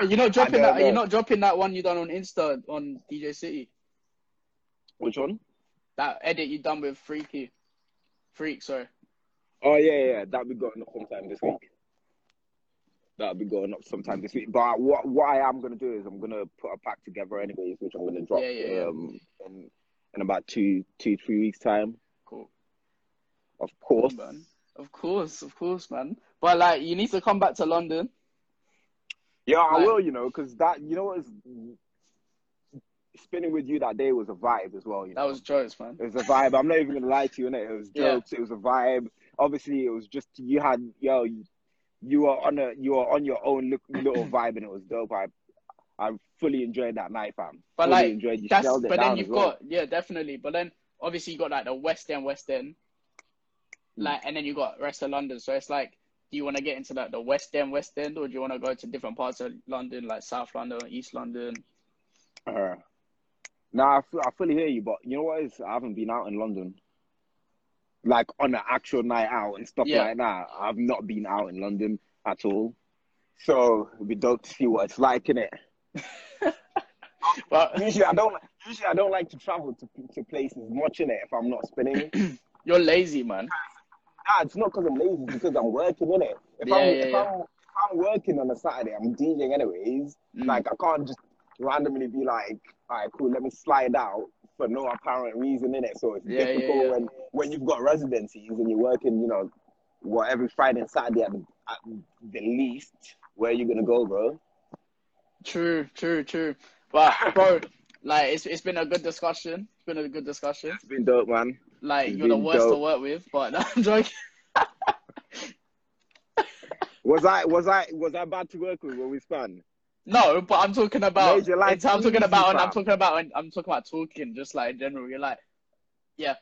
You're not dropping that. You're know. not dropping that one you done on Insta on DJ City. Which one? That edit you done with Freaky, Freak. Sorry. Oh yeah, yeah, that'll be going up sometime this week. That'll be going up sometime this week. But what what I am gonna do is I'm gonna put a pack together anyways, which I'm gonna drop Yeah, yeah, yeah. um in, in about two two three weeks time. Cool. Of course. man. Of course, of course, man. But like, you need to come back to London. Yeah, I will. You know, because that you know what is spinning with you that day was a vibe as well. You know? That was jokes, man. It was a vibe. I'm not even gonna lie to you, innit? It was *laughs* Yeah. It was a vibe. Obviously, it was just you had yo, you, you were on a you were on your own li- little *clears throat* vibe, and it was dope. I I fully enjoyed that night, fam. But fully like, enjoyed you That's but then you've well. got yeah, definitely. But then obviously you got like the West End, West End, Mm. like, and then you got rest of London. So it's like, do you want to get into like the West End, West End, or do you want to go to different parts of London, like South London, East London? Uh, nah, I, fully hear you, but you know what is? I haven't been out in London, like on an actual night out and stuff Yeah. like that. I've not been out in London at all, so it'd be dope to see what it's like, in it. But Usually, I don't. Usually, I don't like to travel to to places much in it if I'm not spinning. *clears throat* you're lazy, man. Nah, it's not because I'm lazy, it's because I'm working in it. If, Yeah, I'm, yeah, if, yeah. I'm, if I'm working on a Saturday, I'm DJing anyways. Mm. Like, I can't just randomly be like, all right, cool, let me slide out for no apparent reason in it. So it's Yeah, yeah, difficult yeah. when when you've got residencies and you're working, you know, what every Friday and Saturday at the, at the least. Where you gonna go, bro? True, true, true. But bro, like it's it's been a good discussion. It's been a good discussion. It's been dope, man. Like It's you're the worst to work with, but *laughs* no, I'm joking. Was I was I was I bad to work with when we spun? No, but I'm talking about. Made your life I'm talking about. and I'm talking about. I'm talking about talking, just like in general. You're like, yeah,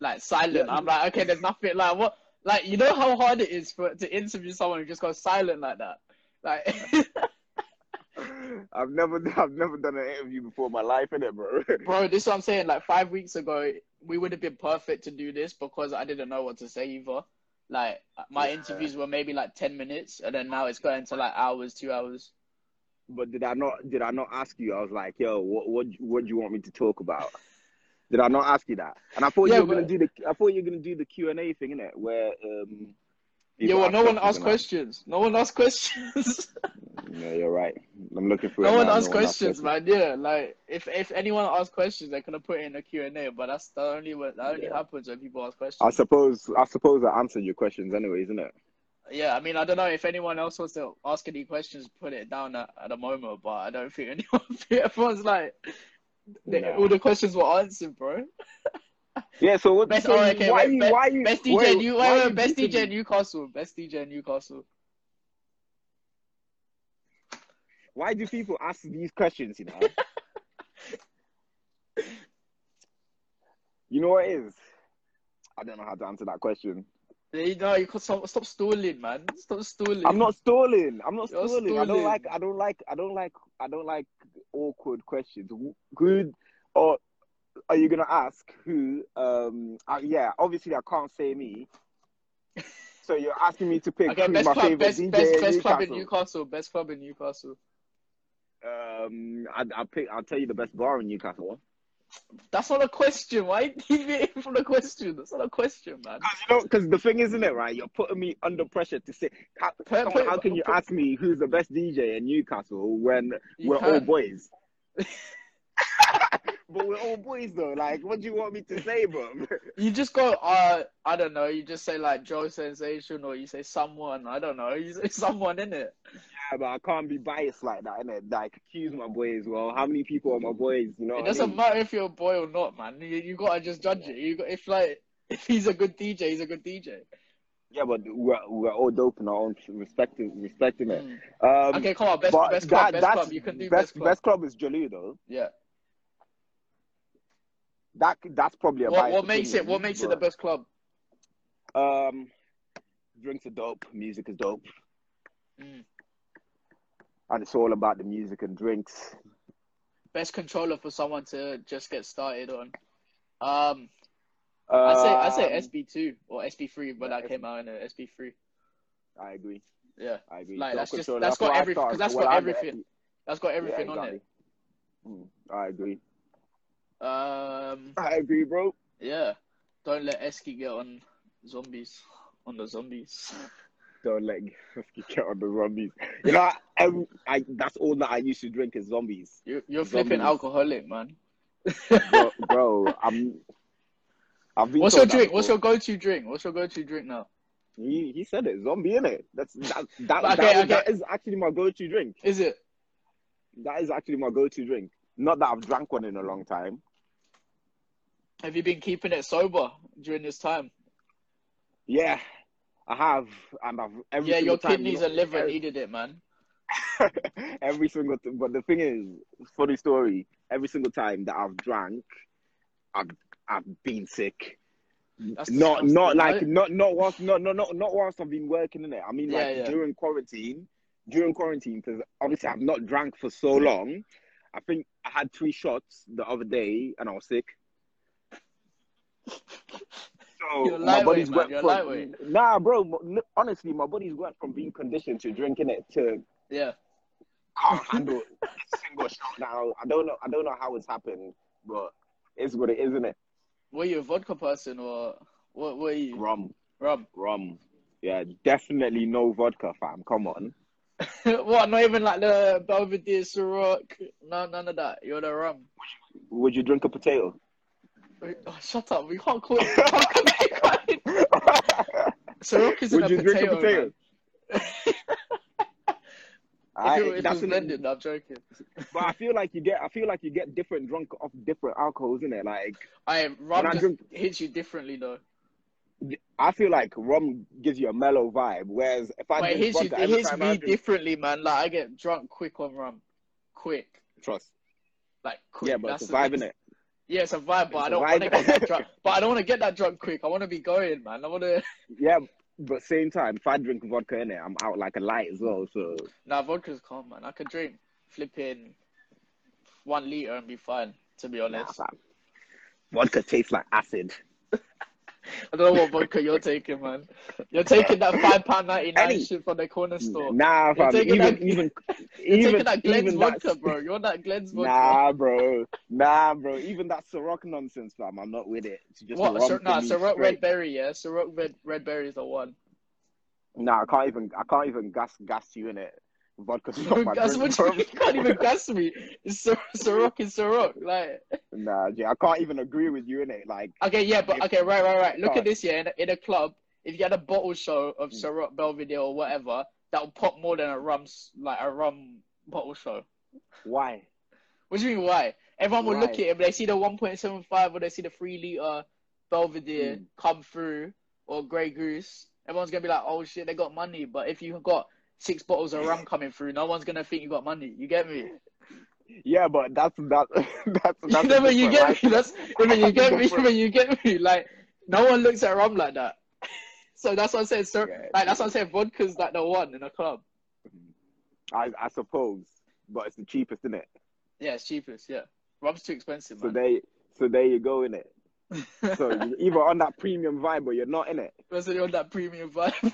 like silent. Yeah. I'm like, okay, there's nothing. Like what? Like you know how hard it is for to interview someone who just goes silent like that. Like, *laughs* I've never I've never done an interview before in my life, innit, bro? *laughs* bro, this is what I'm saying. Like five weeks ago, we would have been perfect to do this because I didn't know what to say either. Like my Yeah. interviews were maybe like ten minutes, and then now it's going to like hours, two hours. But did I not did I not ask you? I was like, yo, what what what do you want me to talk about? Did I not ask you that? And I thought Yeah, you were gonna do the I thought you were gonna do the Q and A thing, innit? Where um Yeah, well, no one asked questions. No one asked questions. Yeah, you're right. I'm looking for no one asks No questions, man. Yeah, like if if anyone asks questions, they're gonna put it in a Q and A. But that's the only that only Yeah. happens when people ask questions. I suppose I suppose I answered your questions anyway, isn't it? Yeah, I mean, I don't know if anyone else wants to ask any questions, put it down at, at the moment. But I don't think *laughs* anyone. Everyone's like, they, Nah. all the questions were answered, bro. *laughs* Yeah. So what? Best, oh, okay, why wait, you, be- why you best DJ, wait, New, why wait, you wait, best DJ me? Newcastle, best DJ Newcastle. Why do people ask these questions? You know. *laughs* you know what it is? I don't know how to answer that question. You know, you could stop, stop stalling, man. Stop stalling. I'm not stalling. I'm not You're stalling. I don't like. I don't like. I don't like. I don't like awkward questions. Who or are you gonna ask? Who? Um. uh, yeah. Obviously, I can't say me. So you're asking me to pick Okay, who's best my club, favorite best, DJ best, best club in Newcastle. Newcastle. Best club in Newcastle. Um. I, I'll pick. I'll tell you the best bar in Newcastle. That's not a question. Why deviate from the question? That's not a question, man. Because you know, because the thing is, isn't it, right? You're putting me under pressure to say, how, come on, how can you put- ask me who's the best DJ in Newcastle when You we're all boys? *laughs* but we're all boys though. Like, what do you want me to say, bro? *laughs* You just go, uh, I don't know. You just say like Joe Sensation, or you say someone. I don't know. *laughs* You say someone in it. yeah, but I can't be biased like that, innit? Like, accuse my boys. Well, how many people are my boys? You know, It doesn't mean? matter if you're a boy or not, man. You, you gotta just judge it. You got, if like if he's a good DJ, he's a good DJ. Yeah, but we're, we're all dope in our own respective, respecting it. Mm. Um, Okay, come on, best best club, that- best club. You can do best, best club. is Jalu though. Yeah. That that's probably a What what makes it what makes it the best club? Um, drinks are dope. Music is dope, Mm. and it's all about the music and drinks. Best controller for someone to just get started on. Um, I say I say Um, SB two or SB three, when yeah, that came out in SB three. I agree. Yeah, I agree. Like, that's just- controller, that's got why I every- 'cause started- that's got everything that's got everything on exactly. Mm, I agree. It. Um, I agree, bro. yeah. Don't let Eski get on zombies on the zombies. *laughs* Don't let you get on the zombies. You know, I, I, that's all that I used to drink is zombies, You you're flipping Zombies. alcoholic, man. bro. bro I'm. I've been What's your drink? What's your go-to drink? What's your go-to drink now? He, he said it, zombie, innit? That's that that, okay, that okay. is actually my go-to drink. Is it? That is actually my go-to drink. Not that I've drank one in a long time. Have you been keeping it sober during this time? Yeah, I have, and I've every yeah, your time, kidneys you know, and liver every, needed it, man. *laughs* every single. Th- but the thing is, funny story. Every single time that I've drank, I've I've been sick. That's not disgusting, not like not not whilst not not not not whilst I've been working in it. I mean Yeah, like yeah. during quarantine, during quarantine because obviously I've not drank for so long. I think I had three shots the other day and I was sick. *laughs* So my body's man. went from nah, bro. Honestly, my body's went from being conditioned to drinking it to Yeah. can't *laughs* handle a single shot now. I don't know. I don't know how it's happened, but it's what it is, isn't it? Were you a vodka person or what were you? Rum, Rum. rum. Yeah, definitely no vodka, fam. Come on. *laughs* what? Not even like the Belvedere, Ciroc. No, none of that. You're the rum. Would you drink a potato? Oh, shut up. We can't call it. We can't call it- Ciroc isn't Would a you drink a potato. potato? *laughs* I, if it, if it that's an- blended, no, I'm joking. but I feel like you get. I feel like you get different drunk off different alcohols, in it. Like I when rum I just drink, hits you differently though. I feel like rum gives you a mellow vibe, whereas if I But it drink hits you. vodka It every hits time me drink, differently, man. Like I get drunk quick on rum, quick, trust. like quick. Yeah, but That's it's a vibe, thing. innit? Yeah, it's a vibe, but It's I don't want to get that drunk. *laughs* But I don't want to get that drunk quick. I want to be going, man. I want to. *laughs* Yeah, but same time, if I drink vodka in it, I'm out like a light as well. So Nah, vodka's calm, man. I could drink flipping one liter and be fine. To be honest, fam. vodka tastes like acid. *laughs* I don't know what vodka you're taking, man. You're taking that five pound ninety nine shit from the corner store. Nah, fam. Even that- even *laughs* You're even taking that Glen's vodka, that- bro. You're that Glen's vodka. Nah, bro. Nah, bro. Even that Ciroc nonsense, fam. I'm not with it. It's just what? Sir, nah, Ciroc. Red Berry, yeah. Ciroc Red Red Berry is the one. Nah, I can't even. I can't even gas gas you in it. Vodka's *laughs* not my That's drink, what you, you *laughs* can't even gas me. It's Cir- Ciroc is Ciroc. Like, Nah, Jay, I can't even agree with you in it. Like, okay, yeah, but okay, right, right, right. Look at this, yeah. In a, in a club, if you had a bottle show of Mm. Ciroc Belvedere or whatever, that would pop more than a rum, like a rum bottle show. why? What do you mean, why? Everyone will look at it, but they see the 1.75 or they see the 3 liter Belvedere Mm. come through or Grey Goose. Everyone's gonna be like, oh shit, they got money. But if you've got six bottles of rum *laughs* coming through, no one's gonna think you got money. You get me? Yeah, but that's that. *laughs* That's *laughs* that's. you know, but you get me. That's I mean, you get me. But you get me. Like no one looks at rum like that. So that's what I'm saying. So Yeah. like that's what I'm saying. Vodka's like the one in a club. I I suppose, but it's the cheapest, isn't it? Yeah, it's cheapest. Yeah, rum's too expensive, So man. they so there you go in it. So you're either on that premium vibe or you're not in it. Listen, you're on that premium vibe.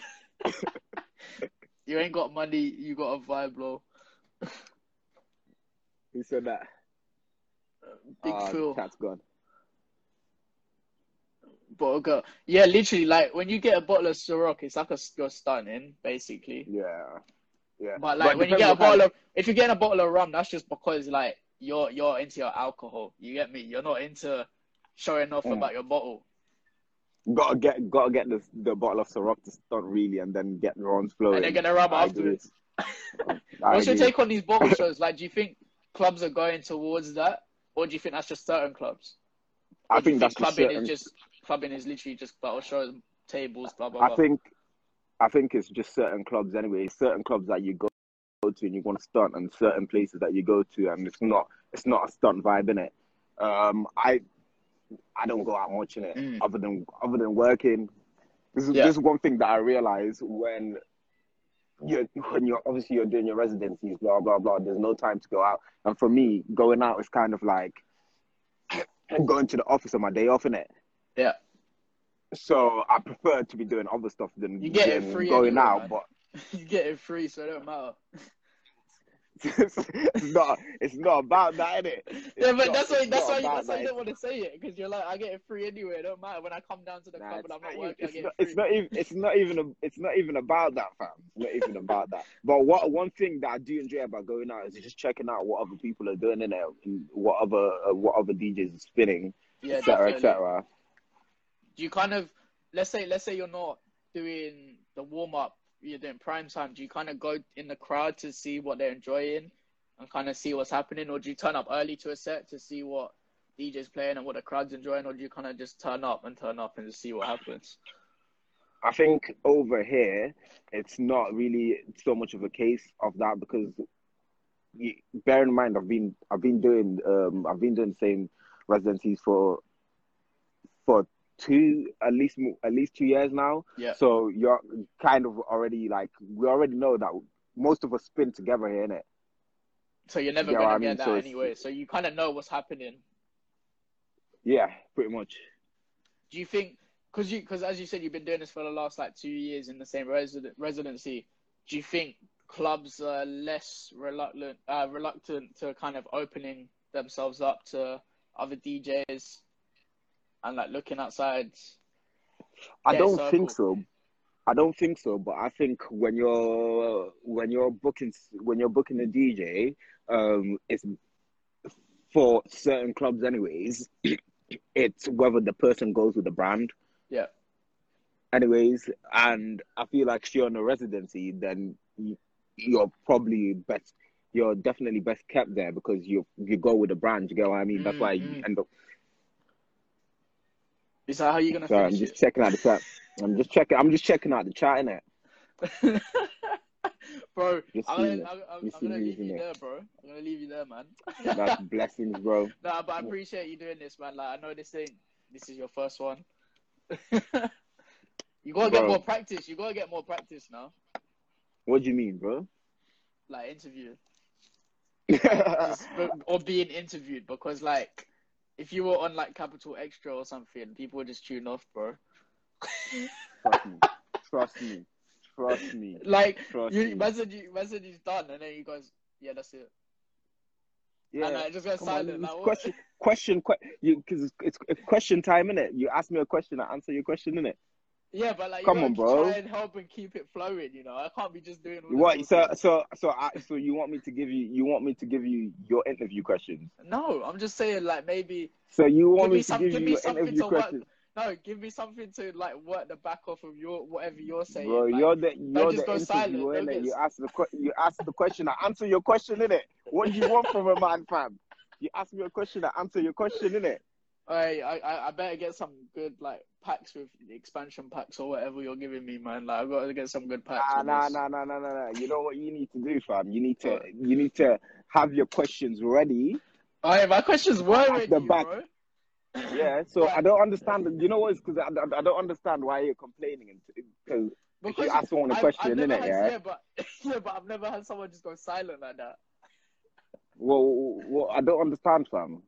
You ain't got money. You got a vibe, bro. Who said that? Big Ah, Phil. Cat's gone. But okay. yeah, literally, like when you get a bottle of Ciroc, it's like a you're stunning, basically. Yeah, yeah. But like it when you get a bottle of, if you're getting a bottle of rum, that's just because like you're you're into your alcohol. You get me? You're not into showing off Mm. about your bottle. Gotta get gotta get the the bottle of Ciroc to stunt really, and then get the runs flowing. And they're gonna agree. afterwards. *laughs* What's your take on these bottle shows? Like, do you think clubs are going towards that, or do you think that's just certain clubs? I you think that's clubbing certain. is just clubbing is literally just bottle shows, tables, blah blah I think I think it's just certain clubs anyway. Certain clubs that you go to and you want to stunt, and certain places that you go to, and it's not it's not a stunt vibe in it. Um, I I don't go out much in it Mm. other than other than working. This is Yeah. this is one thing that I realize when you're when you're obviously you're doing your residencies, blah blah blah. There's no time to go out, and for me, going out is kind of like *coughs* going to the office on my day off in it. Yeah. So I prefer to be doing other stuff than, You get it free going anyway, out, man. but *laughs* you get it free, so it don't matter. It's not. It's not about that, innit? It's yeah, but not- that's why that's why you, that's why you don't want to say it because you're like I get it free anyway. It don't matter when I come down to the Nah, club and I'm not working. It's not, it it's not even. It's not even. A, it's not even about that, fam. It's not even about that. *laughs* But what one thing that I do enjoy about going out is just checking out what other people are doing in it, and what other uh, what other DJs are spinning, yeah, etc. etc. Do you kind of let's say let's say you're not doing the warm up, you're doing prime time. Do you kind of go in the crowd to see what they're enjoying and kind of see what's happening, or do you turn up early to a set to see what DJ's playing and what the crowd's enjoying, or do you kind of just turn up and turn up and just see what happens? I think over here it's not really so much of a case of that because you, bear in mind I've been I've been doing um I've been doing the same residencies for for two at least at least two years now. Yeah. So you're kind of already like we already know that most of us spin together here, innit? So you're never Yeah, gonna I mean, get that so anyway. So you kind of know what's happening. Yeah, pretty much. Do you think because you because as you said you've been doing this for the last like two years in the same resident residency? Do you think clubs are less reluctant uh, reluctant to kind of opening themselves up to other DJs and like looking outside? I don't circle. think so. I don't think so, but I think when you're when you're booking when you're booking a DJ, um, it's for certain clubs, anyways. *clears throat* It's whether the person goes with the brand, Yeah. anyways. And I feel like if you're on a residency, then you, you're probably best. You're definitely best kept there because you you go with the brand. You get what I mean? That's why you Mm, mm. end up. Is that how you're gonna Sorry, I'm just checking out the chat. I'm just checking. I'm just checking out the chat, innit? it? *laughs* Bro, Just I'm gonna, it. I'm, I'm, Just I'm gonna leave you in there, bro. I'm gonna leave you there, man. That's *laughs* blessings, bro. Nah, but I appreciate you doing this, man. Like I know this ain't this is your first one. *laughs* you gotta get more practice. You gotta get more practice now. What do you mean, bro? Like interview. Just- or being interviewed because like if you were on like Capital XTRA or something, people would just tune off, bro. Trust me. Trust me. Trust me. Like Trust you me. message you message is done and then you guys, Yeah, that's it. Yeah. And I just got Come on, silent. it's like, question, question, que- you because it's, it's, it's question time, innit? You ask me a question, I answer your question, innit? Yeah, but like you Come on, bro. try and help and keep it flowing, you know. I can't be just doing What? So, so, so, I, so you want me to give you, you want me to give you your interview questions? No, I'm just saying like maybe So you want me to some- give give you your interview to work- questions? no, give me something to like work the back off of your whatever you're saying. Bro, like, you're the you're the interviewer, don't get- You ask the que- you ask the question, I answer your question, innit? What do you want from a man, fam? You ask me a question, I answer your question, innit? I, I I better get some good like packs with expansion packs or whatever you're giving me, man. Like I got to get some good packs. Nah, nah, nah, nah, nah, nah, nah. You know what you need to do, fam? You need to, you need to have your questions ready. Oh, yeah, my questions were ready, the back. bro. Yeah. So Right. I don't understand. You know what? Because I, I, I don't understand why you're complaining. Because if you ask someone a I've- question, I've innit, had, yeah? yeah, but *laughs* yeah, but I've never had someone just go silent like that. Well, well, I don't understand, fam.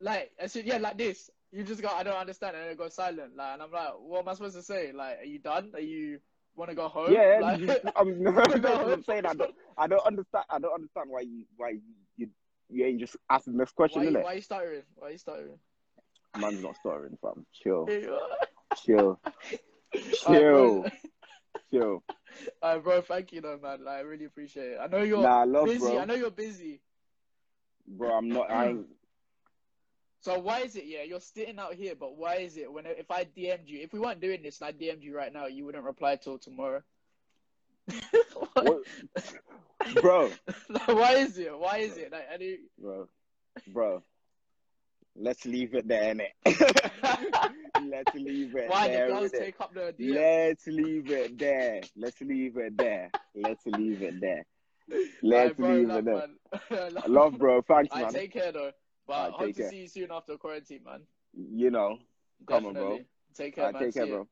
Like I said, yeah, like this. You just go, I don't understand, and it goes silent. Like, and I'm like, what am I supposed to say? Like, are you done? Are you want to go home? Yeah, Like, you- I'm, no, No. I'm saying I don't, I don't understand. I don't understand why you, why you, you, you ain't just asking this question, why, you, innit? why you stuttering? Why you stuttering? Man's not stuttering, fam. Chill, Here *laughs* you are. chill, *laughs* chill, bro. chill. *laughs* Alright, bro. Thank you, though, man. Like, I really appreciate it. I know you're Nah, love, busy. bro. I know you're busy. Bro, I'm not. I *clears throat* ain't. So why is it? Yeah, you're sitting out here, but why is it when if I DM'd you, if we weren't doing this and I DM'd you right now, you wouldn't reply till tomorrow? *laughs* Bro, Like, *laughs* why is it? Why is it? Like, any... bro, bro. Let's leave it there, innit? *laughs* Let's leave it why there. Why the girls innit? take up the DM? Let's leave it there. Let's leave it there. Let's leave it there. Let's bro, leave love, it there. love, Love, bro. Thanks, I man. take care though. But Alright, hope to care. see you soon after quarantine, man. You know. Come on, bro. Take care, man. take care, bro.